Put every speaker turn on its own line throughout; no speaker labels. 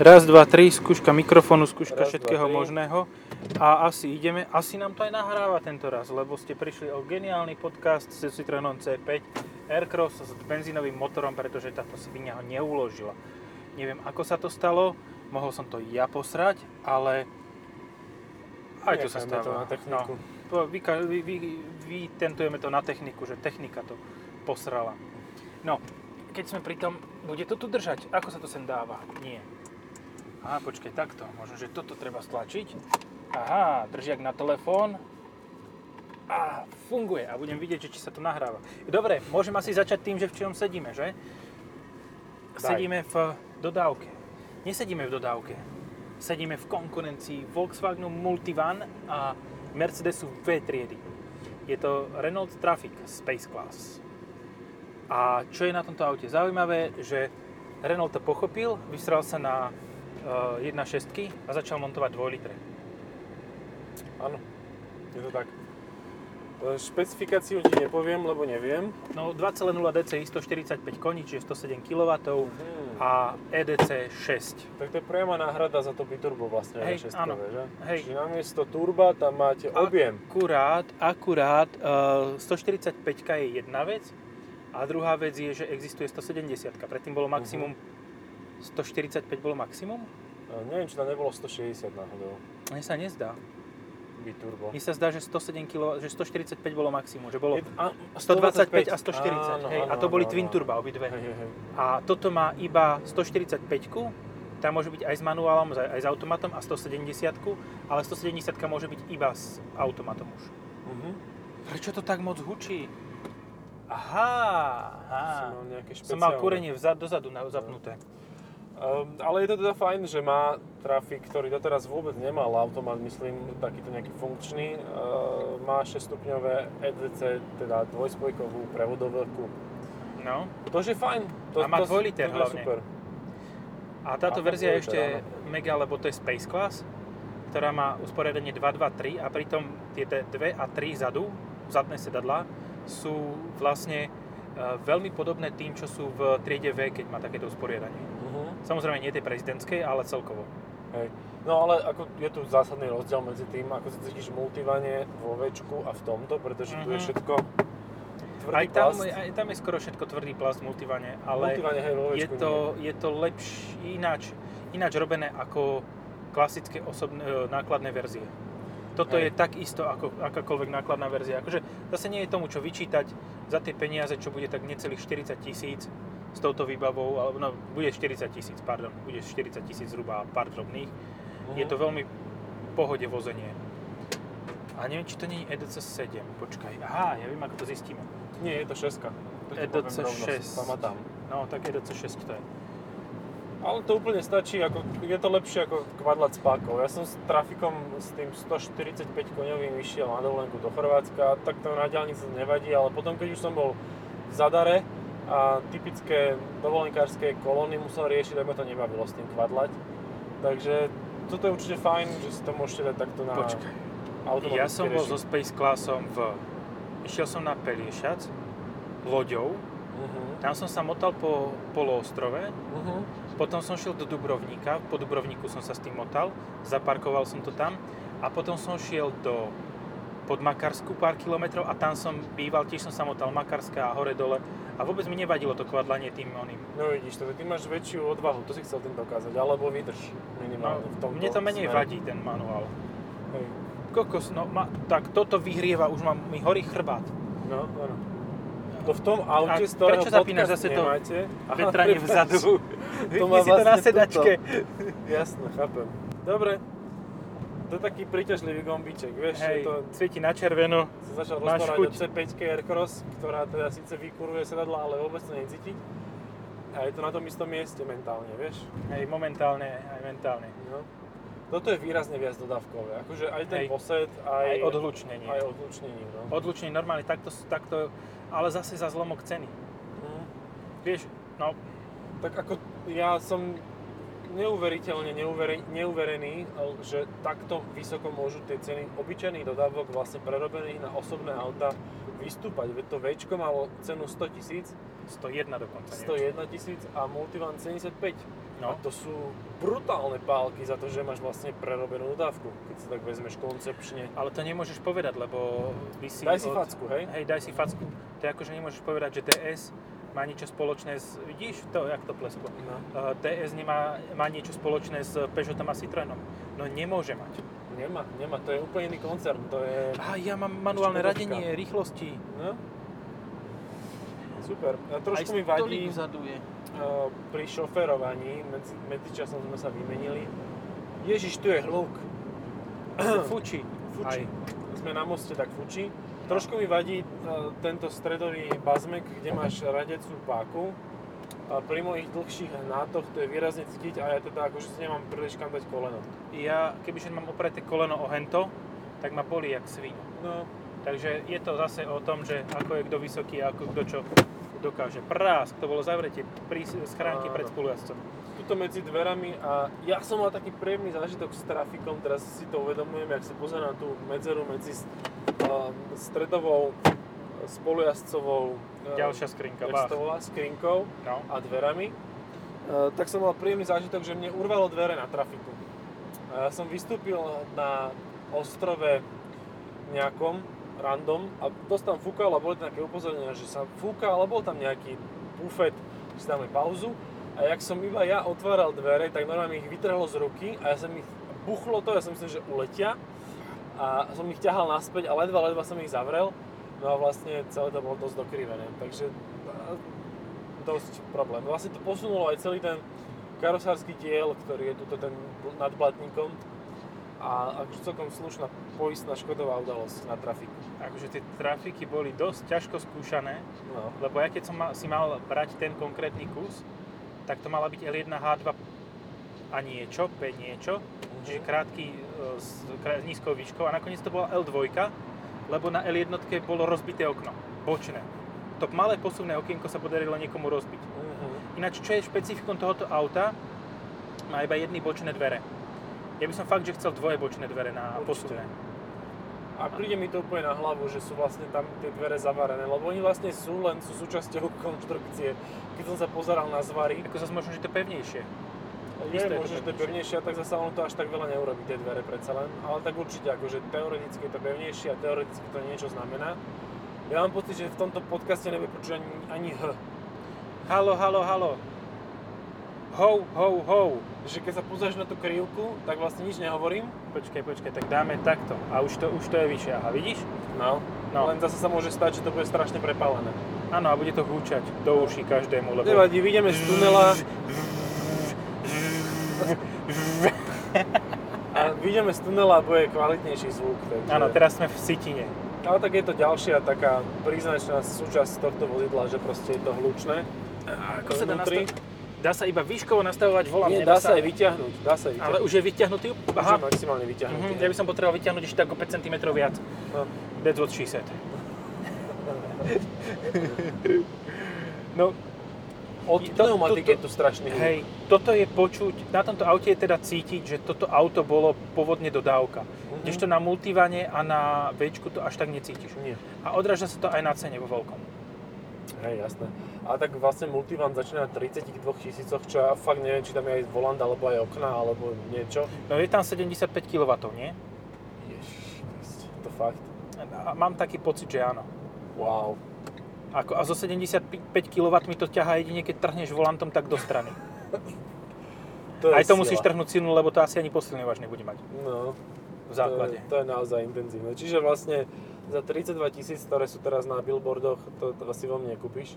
Raz, dva, tri, skúška mikrofónu, skúška
Raz, dva,
všetkého
tri.
možného. A asi ideme, asi nám to aj nahráva tento raz, lebo ste prišli o geniálny podcast s Citroenom C5 Aircross s benzínovým motorom, pretože táto svinia ho neuložila. Neviem, ako sa to stalo, mohol som to ja posrať, ale aj to sa stáva.
to na techniku.
No, to vyka- vy, vy, vytentujeme to na techniku, že technika to posrala. No, keď sme pri tom, bude to tu držať. Ako sa to sem dáva? Nie. Aha, počkaj, takto. Možno, že toto treba stlačiť. Aha, držiak na telefón. A funguje. A budem vidieť, že či sa to nahráva. Dobre, môžem asi začať tým, že v čom sedíme, že?
Daj.
Sedíme v dodávke. Nesedíme v dodávke. Sedíme v konkurencii Volkswagenu Multivan a Mercedesu V triedy. Je to Renault Trafic Space Class. A čo je na tomto aute zaujímavé, že Renault to pochopil, vysral sa na 1.6 a začal montovať 2 litre.
Áno, je to tak. E, Špecifikáciu ti nepoviem, lebo neviem.
No 2.0 DCI 145 koní, čiže 107 kW
Mhm.
a EDC 6.
Tak to je priama náhrada za to biturbo vlastne
Hej,
na
áno.
šestkové, že?
Hej.
Čiže namiesto turba tam máte objem.
Akurát, akurát, uh, 145 je jedna vec a druhá vec je, že existuje 170. Predtým bolo maximum, 145 bolo maximum?
E, Neviem, či tam nebolo 160 náhodou.
Mne sa nezdá.
Biturbo.
Mne sa zdá, že 107 kg, že 145 bolo maximum, že bolo
Je- a,
125 a 140,
Áno,
hej,
áno,
a to boli
áno,
twin turba obidve.
Hej.
A toto má iba 145 tam môže byť aj s manuálom, aj s automatom a 170 ale 170 môže byť iba s automatom už.
Mhm.
Prečo to tak moc hučí? Aha, aha.
Si mal nejaké
Som mal
špeciálne.
kúrenie vzad, dozadu na- zapnuté.
Um, ale je to teda fajn, že má trafik, ktorý doteraz vôbec nemal automat, myslím, takýto nejaký funkčný. Uh, má 6-stupňové EDC, teda dvojspojkovú prevodovku.
No.
To je fajn. To,
A má
to,
dvojliter
to je
hlavne.
super.
A táto
A
verzia je ešte mega, lebo to je Space Class, ktorá má usporiadanie 2, 2, 3 a pritom tie 2 a 3 zadu, zadné sedadlá, sú vlastne e, veľmi podobné tým, čo sú v triede V, keď má takéto usporiadanie. Samozrejme nie tej prezidentskej, ale celkovo.
Hej. No ale ako je tu zásadný rozdiel medzi tým, ako sa cítiš multivane, vo Včku a v tomto, pretože tu je
Mhm.
všetko tvrdý
Aj tam,
plast.
aj tam je skoro všetko tvrdý plast multivane, ale
multivane, hej,
je to, je to lepšie, ináč, ináč robené ako klasické osobné, e, nákladné verzie. Toto je
Hej.
takisto ako akákoľvek nákladná verzia. Akože zase nie je tomu čo vyčítať za tie peniaze, čo bude tak necelých 40 tisíc s touto výbavou, alebo no, bude 40 tisíc, pardon, bude 40 tisíc zhruba pár drobných.
Mhm.
Je to veľmi pohode vozenie. A neviem, či to nie je EDC 7. Počkaj, aha, ja viem, ako to zistíme.
Nie, je to šeska. To ti
EDC
poviem rovno,
6.
si pamätám.
No, tak EDC 6 to je.
Ale to úplne stačí, ako, je to lepšie ako kvadlať s pákou. Ja som s trafikom s tým 145 koňovým išiel na dovolenku do Chorvátska, tak to na diálnici nevadí, ale potom keď už som bol v Zadare a typické dovolenkárske kolóny musel riešiť, ma to nebavilo s tým kvadlať. Takže toto je určite fajn, že si to môžete dať takto na
Počkaj. Ja som bol so Space Classom v... Išiel som na Peliešac loďou,
Mhm.
tam som sa motal po poloostrove,
Mhm.
potom som šiel do Dubrovníka, po Dubrovníku som sa s tým motal, zaparkoval som to tam a potom som šiel do pod Makarsku pár kilometrov a tam som býval, tiež som sa motal Makarská a hore dole a vôbec mi nevadilo to kvadlanie tým oným.
No vidíš, to, ty máš väčšiu odvahu, to si chcel tým dokázať, alebo vydrž
No,
minimálne v tomto
mne to menej
smere.
vadí ten manuál.
Hej.
Kokos, no ma, tak toto vyhrieva, už mám, mi horí chrbát.
No, áno. To v tom aute,
A
z ktorého
prečo zapínaš zase to
nemáte.
Vetranie
prepáč.
vzadu.
To má
si to na
vlastne
sedačke.
Jasné, chápem. Dobre. To je taký príťažlivý gombíček, vieš,
Hej,
to
svieti na červeno.
sa začal
máš
rozprávať
chuť.
o C5 Aircross, ktorá teda síce vykuruje sedadla, ale vôbec to necíti. A je to na tom istom mieste mentálne, vieš.
Hej, momentálne, aj mentálne.
No. Toto je výrazne viac dodávkové. Akože aj ten
Hej.
poset, aj,
Aj odhlučnenie.
aj odlučnenie. No.
Odlučenie normálne takto, takto, ale zase za zlomok ceny.
Mhm.
Vieš, no,
Tak ako ja som neuveriteľne neuvere, neuverený, že takto vysoko môžu tie ceny obyčajných dodávok vlastne prerobených na osobné auta vystúpať. Veď to Včko malo cenu 100 tisíc,
101 dokonca. nie?
101 tisíc a Multivan 75. A
No.
to sú brutálne pálky za to, že máš vlastne prerobenú dodávku, keď si tak vezmeš koncepčne.
Ale to nemôžeš povedať, lebo vysí
Daj si
od...
facku, hej?
Hej, daj si facku. To je ako, že nemôžeš povedať, že DS má niečo spoločné s... Vidíš to, jak to plesklo?
No.
Uh, DS nemá, má niečo spoločné s Peugeotom a Citroenom. No nemôže mať.
Nemá, nemá, to je úplne iný koncern, to je...
A ja mám manuálne
Škodovka.
radenie, rýchlosti.
No. Super. A trošku
Aj
mi vadí
stolík vzadu je.
uh, pri šoferovaní, medzi, medzičasom sme sa vymenili. Ježiš, tu je hluk.
Fuči.
Fučí.
Aj.
Sme na moste, tak fučí. Trošku mi vadí uh, tento stredový bazmek, kde máš radecú páku. A pri mojich dlhších nátoch to je výrazne cítiť a ja teda akože si nemám príliš kam dať koleno.
Ja, kebyže mám opreté koleno o hento, tak ma bolí jak svin.
No,
Takže je to zase o tom, že ako je kto vysoký a ako kto čo dokáže. Prás, to bolo zavretie pri schránky
Áno.
pred spolujazdcom.
Tuto medzi dverami a ja som mal taký príjemný zážitok s trafikom, teraz si to uvedomujem, jak sa pozerám na tú medzeru medzi uh, stredovou spolujazdcovou uh,
Ďalšia skrinka,
skrinkou
No.
a dverami. Uh, tak som mal príjemný zážitok, že mne urvalo dvere na trafiku. A ja som vystúpil na ostrove nejakom, random, a dosť tam fúkal a boli tam také upozornenia, že sa fúka, ale bol tam nejaký bufet, si dáme pauzu. A jak som iba ja otváral dvere, tak normálne mi ich vytrhlo z ruky a ja som ich, buchlo to, ja som myslel, že uletia. A som ich ťahal naspäť a ledva, ledva som ich zavrel. No a vlastne celé to bolo dosť dokrivené, takže a, dosť problém. Vlastne to posunulo aj celý ten karosársky diel, ktorý je tuto ten nad blatníkom a akože celkom slušná poistná škodová udalosť na trafiku.
Akože tie trafiky boli dosť ťažko skúšané,
No.
lebo ja keď som mal, si mal brať ten konkrétny kus, tak to mala byť L1 H2 a niečo, P niečo, čiže krátky e, s krá- nízkou výškou a nakoniec to bola L2, lebo na L1 bolo rozbité okno, bočné. To malé posuvné okienko sa podarilo niekomu rozbiť.
Mhm.
Ináč, čo je špecifikom tohoto auta, má iba jedny bočné dvere. Ja by som fakt, že chcel dvoje bočné dvere na
Určite.
posuvné.
A príde mi to úplne na hlavu, že sú vlastne tam tie dvere zavarené, lebo oni vlastne sú len sú súčasťou konštrukcie. Keď som sa pozeral na zvary,
Ako zase možno, že to pevnejšie.
je
je
možno, že to je pevnejšie, tak zase ono to až tak veľa neurobí tie dvere predsa len. Ale tak určite, akože teoreticky je to pevnejšie a teoreticky to niečo znamená. Ja mám pocit, že v tomto podcaste nebude počuť ani, ani H.
Halo, halo, halo. Ho, ho, ho.
Že keď sa pozrieš na tú krivku, tak vlastne nič nehovorím.
Počkaj, počkaj, tak dáme takto. A už to, už to je vyššie. Aha, vidíš?
No.
No.
Len zase sa môže stať, že to bude strašne prepálené.
Áno, a bude to húčať do uší každému, lebo...
Nevadí, vyjdeme z tunela a vyjdeme z tunela a bude kvalitnejší zvuk. Takže...
Áno, teraz sme v Sitine.
Ale tak je to ďalšia taká príznačná súčasť tohto vozidla, že proste je to hlučné.
A ako sa dá
Vnútri?
Dá sa iba výškovo nastavovať volant.
Nie, dá sa aj vyťahnuť, dá sa aj
Ale
vyťahnuť.
už je vyťahnutý?
Už
Aha.
je maximálne vyťahnutý.
Mhm, ja by som potreboval vyťahnuť ešte ako 5 cm viac.
No.
That's what she said. no,
Od
To-
pneumatiky je
toto-
tu strašný
hej, toto je počuť, na tomto aute je teda cítiť, že toto auto bolo pôvodne dodávka.
Mhm.
Kdežto na Multivane a na Včku to až tak necítiš.
Nie.
A odráža sa to aj na cene vo veľkom.
Hej, jasné. A tak vlastne Multivan začína na 32 tisícoch, čo ja fakt neviem, či tam je aj volant, alebo aj okna, alebo niečo.
No je tam 75 kW, nie?
Ježiš, to fakt.
A mám taký pocit, že áno.
Wow.
Ako, a zo 75 kW to ťahá jedine, keď trhneš volantom tak do strany.
To je
aj to
sila.
musíš trhnúť silnú, lebo to asi ani posilňovač nebude mať
No,
v základe.
To je, to je naozaj intenzívne. Čiže vlastne za 32 tisíc, ktoré sú teraz na billboardoch, to, to asi vo mne nekúpiš.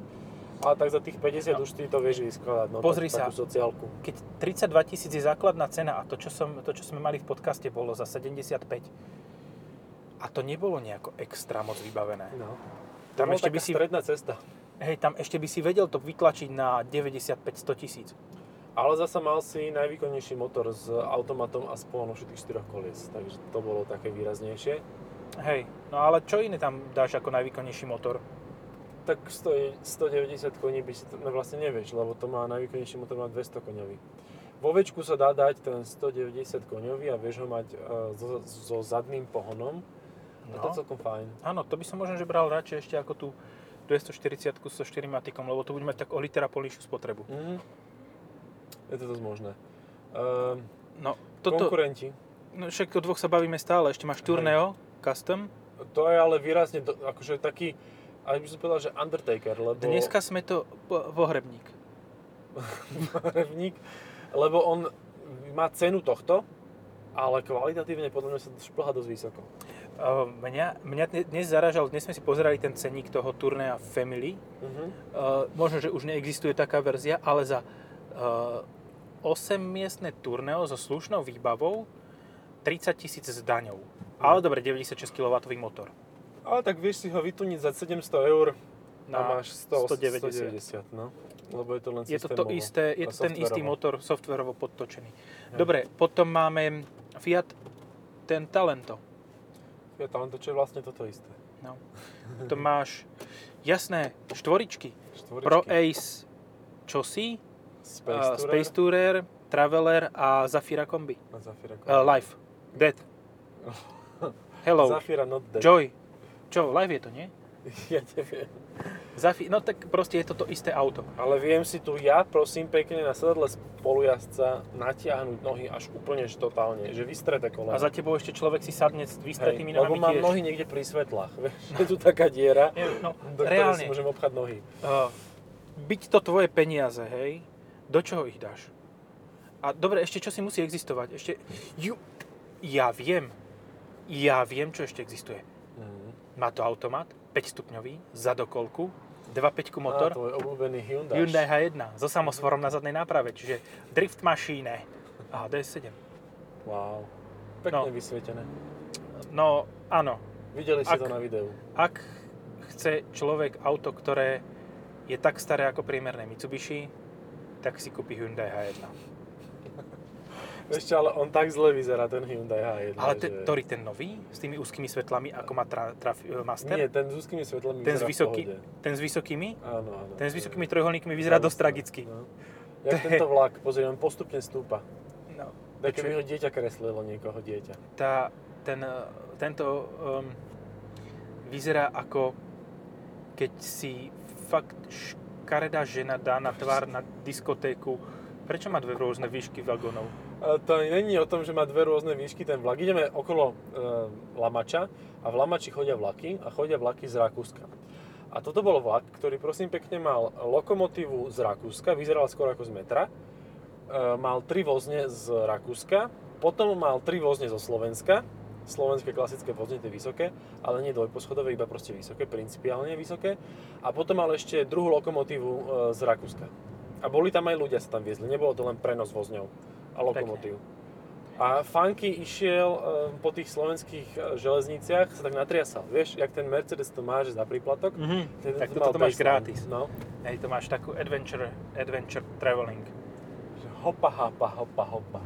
Ale tak za tých 50
No.
už ty to vieš vyskladať, no,
Pozri
tak,
sa.
takú sociálku.
Keď 32 tisíc je základná cena a to čo, som, to, čo sme mali v podcaste, bolo za 75. A to nebolo nejako extra moc vybavené.
No.
Tam ešte by si-
stredná cesta.
Hej, tam ešte by si vedel to vytlačiť na 95-100 tisíc.
Ale zasa mal si najvýkonnejší motor s automatom a spolom všetkých štyroch kolies, takže to bolo také výraznejšie.
Hej, no ale čo iné tam dáš ako najvýkonnejší motor?
Tak stojí 190 koní by si to no vlastne nevieš, lebo to má najvýkonnejší motor má 200 koňový. Vo Včku sa dá dať ten 190 koňový a vieš ho mať uh, so, so zadným pohonom. A to
No.
je celkom fajn.
Áno, to by som možno, že bral radšej ešte ako tú 240 so 4 matikom, lebo to bude mať tak o litera políšiu spotrebu.
Mhm. Je to dosť možné. Ehm,
No, toto,
Konkurenti.
no však o dvoch sa bavíme stále. Ešte máš Tourneo Custom.
To je ale výrazne, akože taký, aj by som povedal, že Undertaker, lebo...
Dneska sme to pohrebník.
Revník, lebo on má cenu tohto, ale kvalitatívne podľa mňa sa šplhá dosť vysoko.
Mňa, mňa dne- dnes zaražal, dnes sme si pozerali ten cenník toho Tournea Family.
Uh-huh.
Uh, možno, že už neexistuje taká verzia, ale za uh, 8-miestne Tourneo so slušnou výbavou 30 tisíc s daňou. Ale dobre, 96 kW motor.
Ale tak vieš si ho vytuniť za 700 eur a
Na
máš 100,
190.
190, no. Lebo je to len
Je to, to isté, je
a
to ten istý motor, softwarovo podtočený. Dobre, potom máme Fiat ten Talento.
Ja tam to, čo je vlastne toto isté.
No. Potom máš, jasné, štvoričky.
Štvoričky.
Pro Ace čosi,
Space,
uh,
Tourer
Space Tourer, Traveler a Zafira Kombi.
a Zafira.
Uh, Life. Dead. Hello.
Zafira not dead.
Joy. Čo, Live je to, nie?
Ja neviem.
Zafi- no tak proste je to to isté auto.
Ale viem si tu ja, prosím pekne, na sedadle spolujazdca natiahnuť nohy až úplne že totálne, že vystrete kolena.
A za tebou ešte človek si sadne s vystretými
Hej, lebo
nohami
mám
tiež.
nohy niekde pri svetlách. Vieš, je tu taká diera,
no,
do ktorej
reálne.
si môžem obchať nohy.
Uh, byť to tvoje peniaze, hej, do čoho ich dáš? A dobre, ešte čo si musí existovať? Ešte, ju, ja viem, ja viem, čo ešte existuje.
Mhm.
Má to automat, 5 stupňový, zadokolku, 2.5
Á,
motor,
tvoj obľúbený Hyundai.
Hyundai H1 so samosvorom na zadnej náprave, čiže drift mašíne. Aha, DS7.
Wow. Pekne
No.
vysvietené.
No, áno,
Videli ste to na videu.
ak chce človek auto, ktoré je tak staré ako priemerné Mitsubishi, tak si kúpi Hyundai H1.
Ešte, ale on tak zle vyzerá, ten Hyundai H1.
Ale ten,
že...
ktorý ten nový, s tými úzkými svetlami, ako má tra, traf, e, Master?
Nie, ten s úzkými svetlami
ten, s
vyzerá v
vysoký, ten s vysokými?
Áno, áno.
Ten s vysokými trojuholníkmi vyzerá dosť tragicky.
No. Jak
To
tento vlak, pozri, on postupne stúpa.
No,
Tak keby ho dieťa kreslilo, niekoho dieťa.
tá, ten, e, tento um, vyzerá ako keď si fakt škaredá žena dá na tvár na diskotéku. Prečo má dve rôzne výšky vagónov?
To není o tom, že má dve rôzne výšky ten vlak. Ideme okolo e, Lamača a v Lamači chodia vlaky a chodia vlaky z Rakúska. A toto bol vlak, ktorý prosím pekne mal lokomotívu z Rakúska, vyzeral skôr ako z metra. E, mal tri vozne z Rakúska, potom mal tri vozne zo Slovenska, slovenské klasické vozne, tie vysoké, ale nie dvojposchodové, iba proste vysoké, principiálne vysoké. A potom mal ešte druhú lokomotívu e, z Rakúska. A boli tam aj ľudia sa tam viezli, nebolo to len prenos vozňov a lokomotív. A Funky išiel e, po tých slovenských e, železniciach, sa tak natriasal. Vieš, jak ten Mercedes to má, že za príplatok?
Mhm.
ten
Tak
to
toto to máš gratis.
No.
Hej, to máš takú adventure, adventure traveling.
Hopa, hapa, hopa, hopa.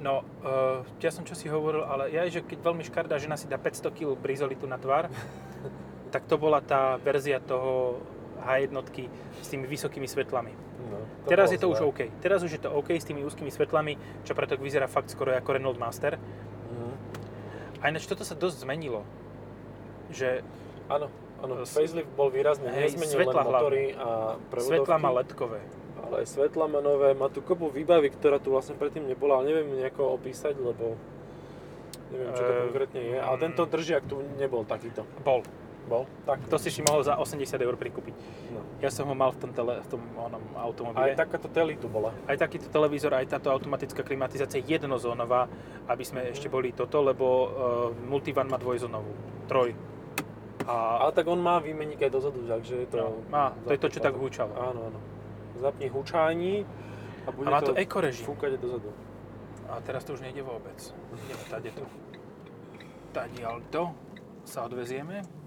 No, uh, ja som čo si hovoril, ale ja, že keď veľmi škardá žena si dá 500 kg brizolitu na tvár, tak to bola tá verzia toho H1 s tými vysokými svetlami.
No,
Teraz je to už
zlé.
OK. Teraz už je to OK s tými úzkými svetlami, čo preto vyzerá fakt skoro ako Renault Master.
Mhm.
A ináč toto sa dosť zmenilo. Že
Áno, áno. Facelift bol výrazný,
Hej,
nezmenil
svetla
len motory a prevodovky.
svetla má ledkové.
Ale aj svetla má nové, má tu kopu výbavy, ktorá tu vlastne predtým nebola, ale neviem nejako opísať, lebo neviem, čo to
Eh,
konkrétne je. Ale tento držiak tu nebol takýto.
Bol.
Bol? Tak.
To si si mohol za 80 eur prikúpiť.
No.
Ja som ho mal v tom, tele, v tom onom automobile.
Aj takáto teli tu bola.
aj takýto televízor, aj táto automatická klimatizácia jednozónová, aby sme ešte boli toto, lebo uh, multivan má dvojzónovú. Troj. A,
Ale tak on má výmenník aj dozadu, takže je to...
no, má, to je to, čo tak húčalo.
Áno, áno. Zapni hučání a bude
A má to
to
ekorežim.
fúkať dozadu.
A teraz to už nejde vôbec. Ideme tady to. Tadiaľ to sa odvezieme.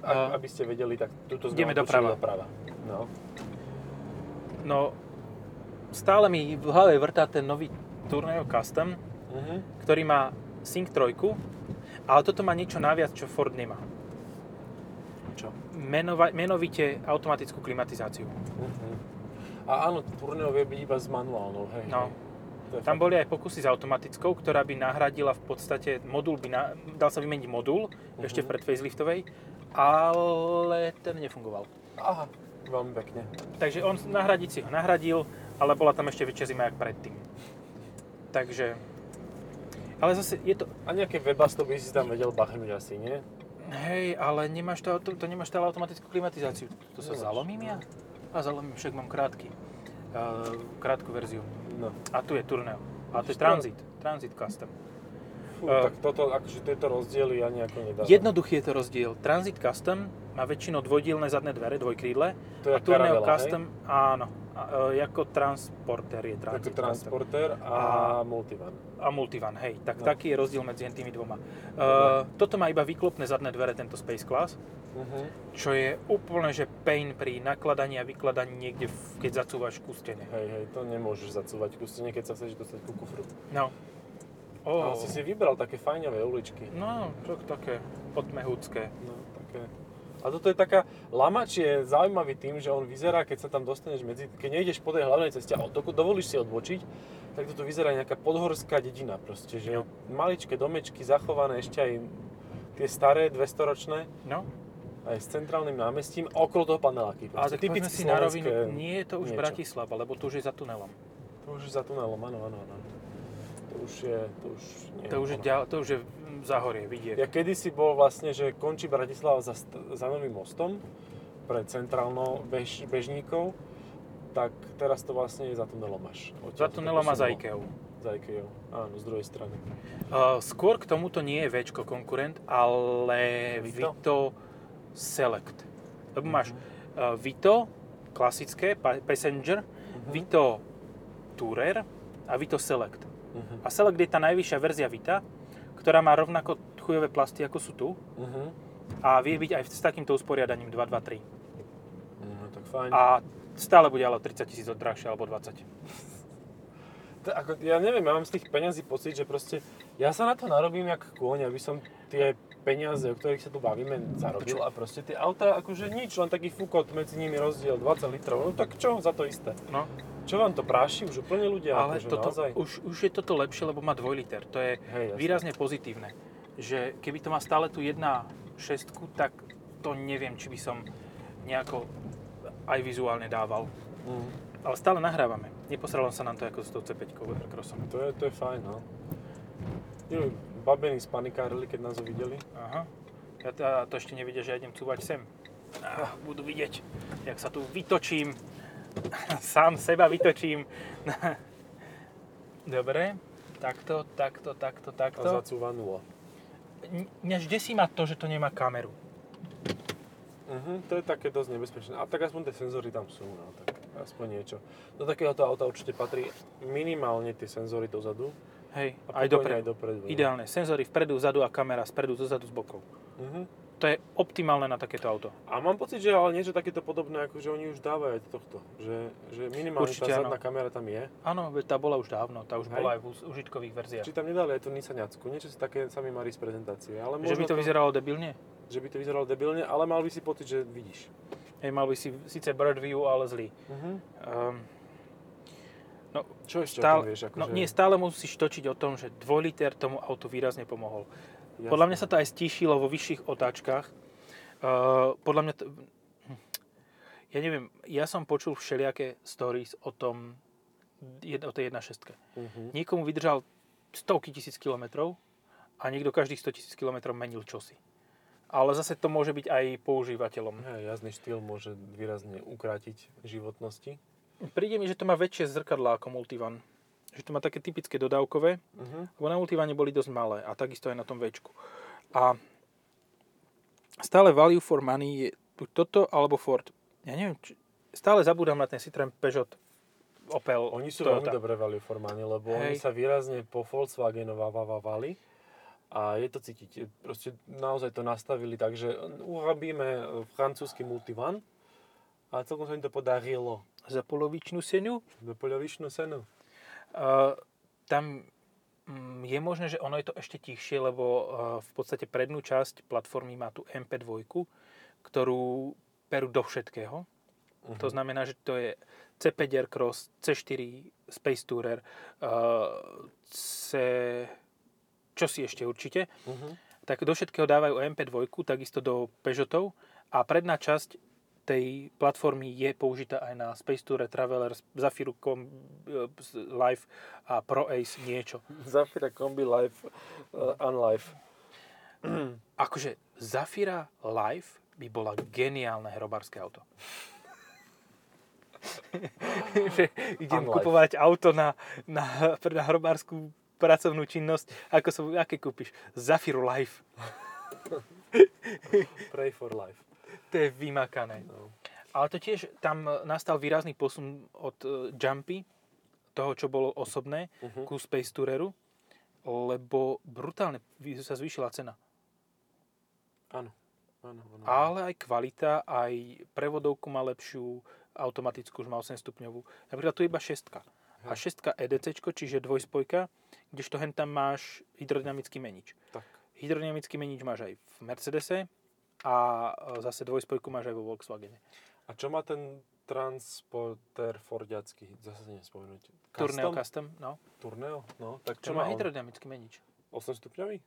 A,
A-
aby ste vedeli, tak tuto sme
Ideme doprava.
doprava. No.
No, stále mi v hlave vrtá ten nový Tourneo Custom,
Mhm.
ktorý má Sync 3, ale toto má niečo naviac, čo Ford nemá.
Čo?
Menova, menovite automatickú klimatizáciu.
Mhm. A áno, turneo vie byť iba s manuálnou, hej.
No.
hej.
Tam boli aj pokusy s automatickou, ktorá by nahradila v podstate modul, by na, dal sa vymeniť modul, ešte v predfaceliftovej, ale ten nefungoval.
Aha, veľmi pekne.
Takže on nahradiť si ho nahradil, ale bola tam ešte väčšia zima jak predtým. Takže, ale zase je to,
A nejaké webasto by si tam vedel bachnúť asi, nie?
hej, ale nemáš to, to, to nemáš stále automatickú klimatizáciu. To sa
Nemáš,
zalomím ja? A zalomím, však mám krátky. Uh, krátku verziu.
No.
A tu je Tourneo. A to je? Transit. Transit Custom.
Fú, tak toto, akože tieto rozdiely ja nejako nedávam.
Jednoduchý je to rozdiel. Transit Custom má väčšinou dvojdielne zadné dvere, dvojkrídle.
To je
a Tourneo Custom, áno. A, e, ako transporter je
Ako
Transit Custom.
transporter a,
A-
multivan.
A Multivan, hej. Tak
No.
taký je rozdiel medzi tými dvoma. Uh, toto má iba vyklopné zadné dvere, tento Space Class,
Uh-huh.
čo je úplne, že pain pri nakladaní a vykladaní niekde, keď zacúvaš ku stene.
Hej, hej, to nemôžeš zacúvať ku stene, keď sa chceš dostať ku kufru.
No.
Oh.
Oh.
Ale si si vybral také fajňové uličky.
No, to také potmehúcké.
No, také. A toto je taká, Lamač je zaujímavý tým, že on vyzerá, keď sa tam dostaneš medzi, keď nejdeš po tej hlavnej ceste a do- dovolíš si odbočiť, tak toto vyzerá nejaká podhorská dedina proste, že
Jo.
maličké domečky zachované ešte aj tie staré 200-ročné,
No,
aj s centrálnym námestím, a okolo toho paneláky.
ale tak povedzme si na rovinu, nie je to už
niečo.
Bratislava, lebo to už je za tunelom.
To už je za tunelom, áno, áno, áno. To už je, to už nie
To už je, ďal, to už je zahorie, vidiek.
Ja kedysi bol vlastne, že končí Bratislava za, za novým mostom pre centrálno bež, bežníkov, tak teraz to vlastne je za tunelom až.
Za tunelom a za Ikeou.
Za Ikeou, áno, z druhej strany.
Uh, skôr k tomuto nie je Včko konkurent, ale
Vito?
Vito, Select. Lebo máš uh, Vito, klasické, pa- Passenger,
Mhm.
Vito Tourer a Vito Select.
Uh-huh.
A Select je tá najvyššia verzia Vita, ktorá má rovnako chujové plasty ako sú tu
Uh-huh.
a vie byť aj s takýmto usporiadaním 223.
No, tak fajn.
A stále bude ale 30 tisíc drahšie alebo 20.
To, ako, ja neviem, ja mám z tých peňazí pocit, že proste ja sa na to narobím jak kôň, aby som tie peniaze, o ktorých sa tu bavíme, zarobil a proste tie autá, akože nič, len taký fúkot, medzi nimi rozdiel 20 litrov, no tak čo za to isté?
No,
Čo vám to práši už úplne ľudia?
ale
akože
toto,
naozaj?
už, už je toto lepšie, lebo má 2 liter. To je
Hej, jasne.
výrazne pozitívne. Že keby to má stále tu 1.6, tak to neviem, či by som nejako aj vizuálne dával.
Mm.
Ale stále nahrávame. Neposralo sa nám to ako s tou C5 Evercrossom.
To je, to je fajn, no. Babení spanikárili, keď nás uvideli.
Aha. Ja to, a to ešte nevidia, že ja idem cúvať sem. Ah, budú vidieť, jak sa tu vytočím. Sám seba vytočím. Dobre. Takto, takto, takto,
A
takto.
zacúva nula.
Mňa až desí ma to, že to nemá kameru.
Uh-huh, to je také dosť nebezpečné. A tak aspoň tie senzory tam sú, no tak aspoň niečo. Do takéhoto auta určite patrí minimálne tie senzory dozadu.
Hej,
A
aj dopredu.
aj dopredu.
Ideálne. Senzory vpredu, vzadu a kamera spredu, dozadu, z bokov.
Uh-huh.
To je optimálne na takéto auto.
A mám pocit, že ale niečo takéto podobné, ako že oni už dávajú tohto. Že, že minimálne
Určite
tá
áno.
zadná kamera tam je.
Áno, tá bola už dávno, tá už
Hej.
bola aj v užitkových verziách.
Či tam nedali aj tú Nissaňacku. Niečo si také sa mi marí z prezentácie. Ale
Že by
možno
to vyzeralo debilne?
že by to vyzeralo debilne, ale mal by si pocit, že vidíš.
Hej, mal by si síce bird view, ale zlý.
Uh-huh.
Um, no,
Čo ešte o
stále,
tom vieš? Akože,
no nie, stále musíš točiť o tom, že 2 liter tomu autu výrazne pomohol.
Jasné.
Podľa mňa sa to aj stíšilo vo vyšších otáčkach. Uh, podľa mňa to... hm, Ja neviem, ja som počul všelijaké stories o tom, o tej 1.6.
Uh-huh.
Niekomu vydržal stovky tisíc kilometrov a niekto každých 100 tisíc kilometrov menil čosi. Ale zase to môže byť aj používateľom.
Hej, jazdný štýl môže výrazne ukrátiť životnosti.
Príde mi, že to má väčšie zrkadlá ako Multivan. Že to má také typické dodávkové,
Uh-huh.
lebo na Multivane boli dosť malé a takisto aj na tom Včku. A stále value for money je toto alebo Ford. Ja neviem, či, stále zabúdam na ten Citroen Peugeot Opel
Oni sú
Toyota.
veľmi dobre value for money, lebo oni
Hej.
sa výrazne po Volkswagenovávali a je to cítiť. Proste naozaj to nastavili tak, že urobíme francúzsky multivan a celkom sa im to podarilo.
Za polovičnú cenu.
Do polovičnú cenu.
Uh, tam mm, je možné, že ono je to ešte tichšie, lebo uh, v podstate prednú časť platformy má tu MP2, ktorú perú do všetkého.
Mhm.
To znamená, že to je C5 Aircross, C4 Space Tourer, uh, C... čo si ešte určite.
Uh-huh.
Tak do všetkého dávajú MP2, takisto do Peugeotov a predná časť tej platformy je použitá aj na Space Tour, Traveler, Zafiru Com, e, Live a Pro Ace niečo.
Zafira Kombi Life, uh, Unlife.
Akože Zafira Live by bola geniálne hrobárske auto. že idem
Unlife.
kupovať auto na, na, na hrobárskú pracovnú činnosť. Ako sa, aké kúpiš? Zafiru Life.
Pray for life.
To je vymakané.
No.
Ale to tiež tam nastal výrazný posun od uh, Jumpy, toho, čo bolo osobné,
Mhm.
ku Space Toureru, lebo brutálne sa zvýšila cena.
Áno. Áno, áno.
Ale aj kvalita, aj prevodovku má lepšiu, automatickú už má 8 stupňovú. Napríklad tu je iba 6. A 6 EDC, čiže dvojspojka, kdežto hen tam máš hydrodynamický menič.
Tak.
Hydrodynamický menič máš aj v Mercedese a e, zase dvojspojku máš aj vo Volkswagene.
A čo má ten transporter Fordiacký? Zase nespomenúť.
Tourneo
Custom?
Custom, no.
Tourneo? No, tak
Čo
čo
má
on?
hydrodynamický menič.
8 stupňový?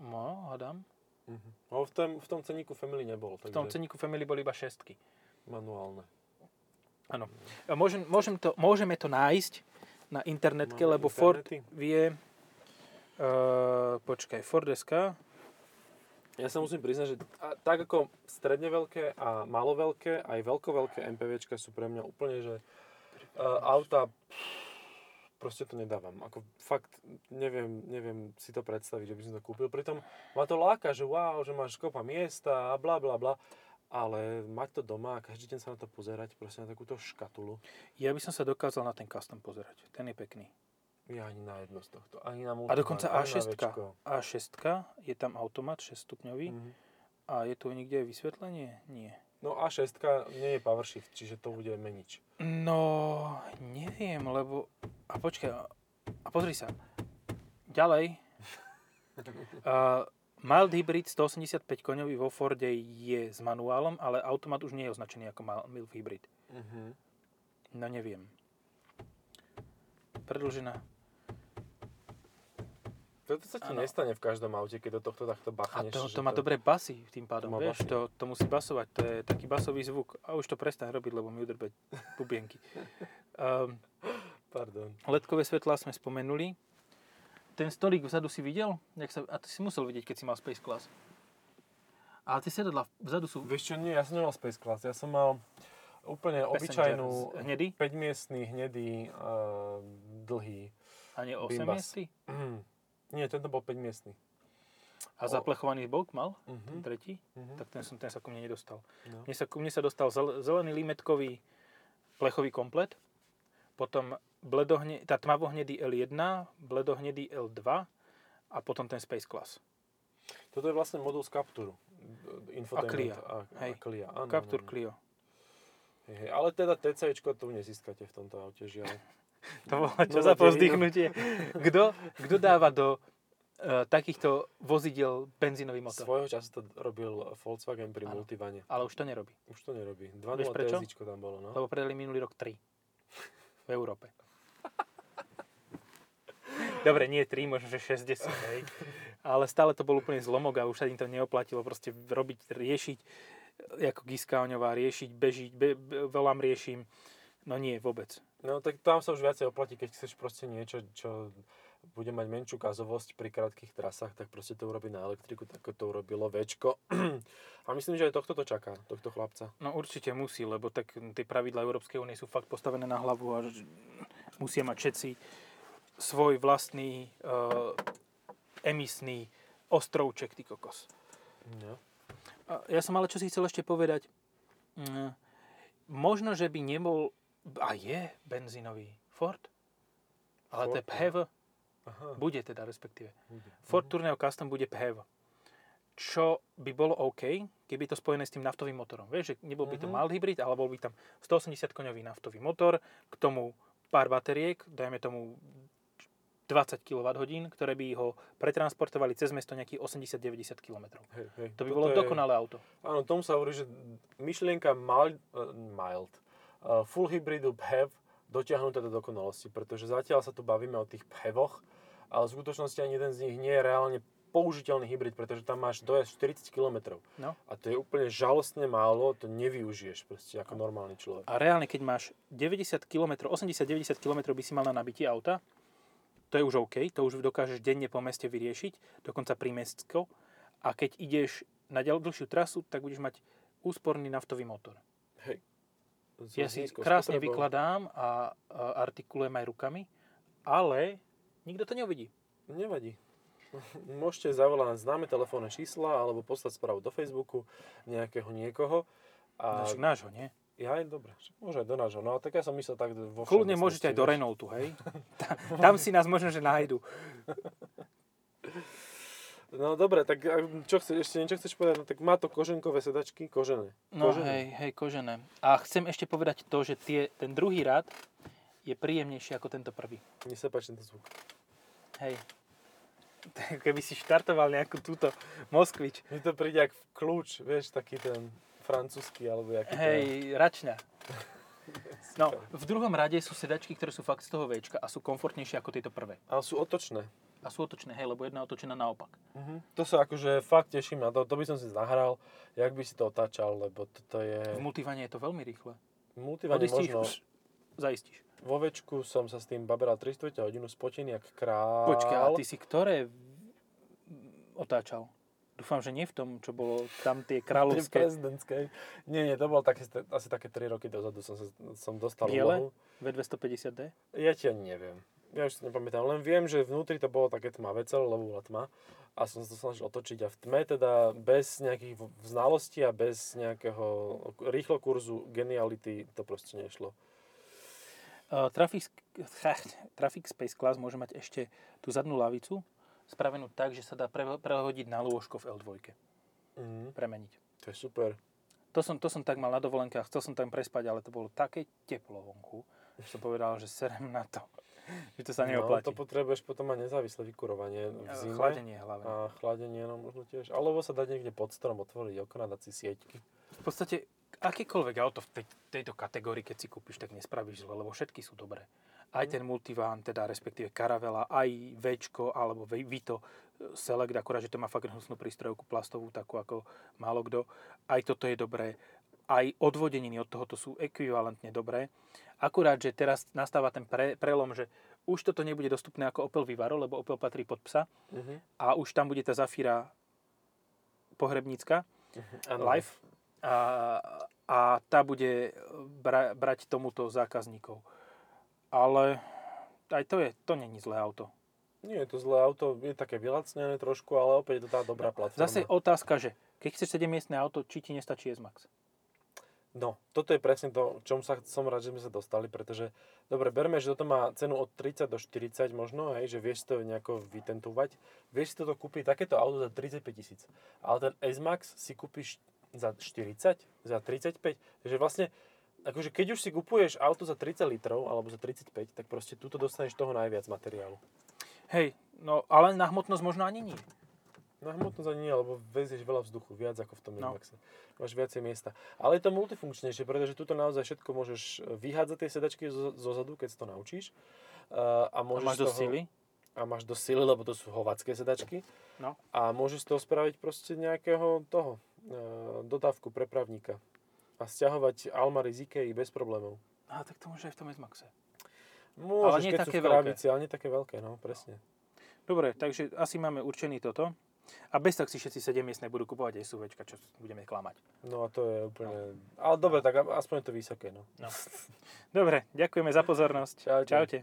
No, hádam.
Mhm. No, v tom, v tom ceníku Family nebol,
V tom
takže
ceníku Family boli iba šestky.
manuálne.
Áno. A Môžem, môžem to, môžeme to nájsť na internetke,
Máme
lebo Ford
internety?
vie... Uh, počkaj, Ford SK.
Ja sa musím priznať, že tak ako stredne veľké a malo veľké, aj veľko veľké MPVčka sú pre mňa úplne, že uh, auta proste to nedávam. Ako fakt neviem, neviem si to predstaviť, že by som to kúpil. Pritom ma to láka, že wow, že máš kopa miesta a bla bla bla. Ale mať to doma a každý deň sa na to pozerať, proste na takúto škatulu,
Ja by som sa dokázal na ten custom pozerať. Ten je pekný.
Ja ani na jedno z tohto, ani na
A
multivan,
dokonca
ani na
A6.
Včko.
A6, je tam automat 6 stupňový.
Mhm.
A je tu niekde vysvetlenie? Nie.
No A6 nie je power shift, čiže to bude menič.
No, neviem, lebo... A počkaj, a pozri sa. Ďalej. Uh, mild hybrid 185 koňový vo Forde je s manuálom, ale automat už nie je označený ako mild hybrid.
Mhm.
No neviem. Predlžená.
Toto sa ti
Áno.
nestane v každom aute, keď do tohto takto
A
bachneš.
to,
že
to má dobré basy tým pádom,
má
vieš,
basy.
to, to musí basovať, to je taký basový zvuk. A už to prestaň robiť, lebo mi udrbe bubienky. Um,
Pardon.
ledkové svetlá sme spomenuli. Ten stolík vzadu si videl? Jak sa, a ty si musel vidieť, keď si mal Space Class. Ale tie sedadla vzadu sú
Vieš čo, nie, ja som nemal Space Class, ja som mal úplne
Passenger
obyčajnú
hnedý
5-miestný, hnedý, uh, dlhý.
a nie 8
Bimbas.
miestny.
Mm. Nie, tento bol 5-miestný.
A zaplechovaný bok mal,
Mhm.
ten tretí,
Mhm.
tak ten, som, ten sa ku mne nedostal.
No.
Mne sa, ku mne sa dostal zel- zelený limetkový plechový komplet, potom bledohne, tá tmavohnedý L1, bledohnedý L2 a potom ten Space Class.
Toto je vlastne modul z Capturu. Infotainment
Clio.
A,
Hej.
a Clio. Áno,
Captur. Clio.
Hej, hej. Ale teda TCčko tu nezískate v tomto aute, žiaľ.
To bolo čo
No,
za
tie
povzdychnutie. Kto, kto dáva do uh, takýchto vozidel benzínový motor?
Svojho času to robil Volkswagen pri
Áno.
Multivane.
Ale už to nerobí.
Už to nerobí.
Vieš
2.0
prečo?
TSIčko tam bolo, no.
Lebo predali minulý rok 3 v Európe. Dobre, nie 3, možno že 60, hej. Ale stále to bol úplne zlomok a už sa im to neoplatilo proste robiť, riešiť, e, ako Giskáňová, riešiť, bežiť, be, be, volám riešim. No nie, vôbec.
No tak tam sa už viacej oplatí, keď chceš proste niečo, čo bude mať menšiu kazovosť pri krátkých trasách, tak proste to urobí na elektriku, tak to urobilo Včko. A myslím, že aj tohto to čaká, tohto chlapca.
No určite musí, lebo tak tie pravidla Európskej únie sú fakt postavené na hlavu a musia mať všetci svoj vlastný uh, emisný ostrovček, ty kokos.
No.
Ja som ale čo si chcel ešte povedať. Mm, Možno, že by nebol... A je benzínový Ford? Ale to je
Ford,
PHEV.
Aha,
Bude teda respektíve.
bude.
Ford Tourneo Custom bude PHEV. Čo by bolo OK, keby to spojené s tým naftovým motorom. Vieš, že nebol by to
Mhm.
mild hybrid, ale bol by tam 180 koňový naftový motor, k tomu pár bateriek, dajme tomu 20 kWh, ktoré by ho pretransportovali cez mesto nejakých 80-90 km.
Hej, hej.
To by bolo
je-
dokonalé auto.
Áno, tomu sa hovorí, že myšlienka mild, uh, mild full hybridu PHEV dotiahnutá do dokonalosti, pretože zatiaľ sa tu bavíme o tých PHEVoch, ale v skutočnosti ani jeden z nich nie je reálne použiteľný hybrid, pretože tam máš dojazd 40 km.
No.
A to je úplne žalostne málo, to nevyužiješ proste ako normálny človek.
A reálne, keď máš 90 km, 80-90 km by si mal na nabitie auta, to je už OK, to už dokážeš denne po meste vyriešiť, dokonca pri mestsko. A keď ideš na dlhšiu trasu, tak budeš mať úsporný naftový motor. Ja si krásne
spotrebou.
vykladám a, a artikulujem aj rukami, ale nikto to neuvidí.
Nevadí. Môžete zavolať známe telefónne čísla alebo poslať správu do Facebooku nejakého niekoho. A...
Našich nášho, nie?
Ja aj dobre, môže aj do nášho. No tak ja som myslel tak vo
Kľudne môžete aj do. Renaultu, hej? Ta- Tam si nás možno, že nájdu.
No dobre, tak a čo chceš, ešte niečo chceš povedať? No, tak má to koženkové sedačky, kožené.
No
kožené.
hej, hej, kožené. A chcem ešte povedať to, že tie, ten druhý rad je príjemnejší ako tento prvý.
Mne sa páči tento zvuk.
Hej. Keby si štartoval nejakú túto Moskvič.
Mne to príde ako kľúč, vieš, taký ten francúzsky, alebo jaký
Hej, račňa. No, v druhom rade sú sedačky, ktoré sú fakt z toho Včka a sú komfortnejšie ako tieto prvé.
Ale sú otočné.
A sú otočné, hej, lebo jedna je otočená naopak.
Uh-huh. To sa akože fakt teším na to, to by som si zahral, jak by si to otáčal, lebo toto je...
V multivane je to veľmi rýchle.
Multivane
Odistíš,
možno...
už zaistíš.
Vo večku som sa s tým baberal 3 čtvrte hodinu spotený jak král.
Počkaj, a ty si ktoré otáčal? Dúfam, že nie v tom, čo bolo tam tie kráľovské
prezidentskej. Nie, nie, to bolo také, asi také 3 roky dozadu som, som dostal
biele
úlohu.
V250D.
Ja ti ani neviem. Ja už si nepamätám, len viem, že vnútri to bolo také tmavé celé, lebo bola tma. A som sa to snažil otočiť a v tme teda bez nejakých znalostí a bez nejakého rýchlo kurzu geniality to proste nešlo.
Uh, Traffic, Traffic Space Class môže mať ešte tú zadnú lavicu spravenú tak, že sa dá pre, prehodiť na lôžko v L2.
Mhm.
Premeniť.
To je super.
To som, to som tak mal na dovolenkách, chcel som tam prespať, ale to bolo také teplo vonku, že som povedal, že serem na to. Že to sa
No,
neoplatí.
to potrebuješ potom mať nezávislé vykurovanie v zime.
Chladenie hlavne.
A chladenie, no možno tiež. Alebo sa dať niekde pod strom, otvoriť okna, dať si sieťky.
V podstate akékoľvek auto v tej, tejto kategórii, keď si kúpiš, tak nespravíš zle, lebo všetky sú dobré. Aj ten multivan, teda respektíve Caravela, aj Včko alebo Vito e, Select, akurát, že to má fakt hnusnú prístrojovku plastovú, takú ako málo kto. Aj toto je dobré. Aj odvodeniny od tohoto sú ekvivalentne dobré. Akurát, že teraz nastáva ten pre, prelom, že už toto nebude dostupné ako Opel Vivaro, lebo Opel patrí pod psa
Uh-huh.
a už tam bude tá Zafira pohrebnícka, live a, a tá bude bra, brať tomuto zákazníkov. Ale aj to je, to není zlé auto.
Nie je to zlé auto, je také vylacnené trošku, ale opäť je to tá dobrá platforma.
Zase otázka, že keď chceš 7-miestne auto, či ti nestačí S-Max?
No, toto je presne to, čom sa, som rád, že sme sa dostali, pretože, dobre, berme, že toto má cenu od 30 do 40 možno, hej, že vieš to nejako vytentovať. Vieš si toto kúpiť, takéto auto za 35 tisíc. Ale ten S-Max si kúpiš za 40, za 35, takže vlastne, akože keď už si kupuješ auto za 30 litrov, alebo za 35, tak proste tuto dostaneš toho najviac materiálu.
Hej, no ale na hmotnosť možno ani nie.
Na hmotnosť ani nie, lebo vezieš veľa vzduchu, viac ako v tom
No.
S-Maxe. Máš viacej miesta. Ale je to multifunkčnejšie, pretože tuto naozaj všetko môžeš vyhádzať tie sedačky zo, zo zadu, keď si to naučíš. Uh, a
A
môžeš
máš
z
do
toho,
sily?
A máš do sily, lebo to sú hovacké sedačky.
No.
A môžeš z toho spraviť proste nejakého toho, uh, dodávku prepravníka. A stiahovať Almary z Ikei bez problémov.
A tak to môže aj v tom S-Maxe.
Môžeš,
nie
keď
také
sú v krabici, ale nie také veľké, no, presne.
Dobre, takže asi máme určený toto. A bez tak si všetci 7-miestne budú kupovať aj SUVčka, čo budeme klamať.
No a to je úplne... Ale dobre, tak aspoň to vysoké, no.
No. Dobre, ďakujeme za pozornosť.
Čaute.
Čaute.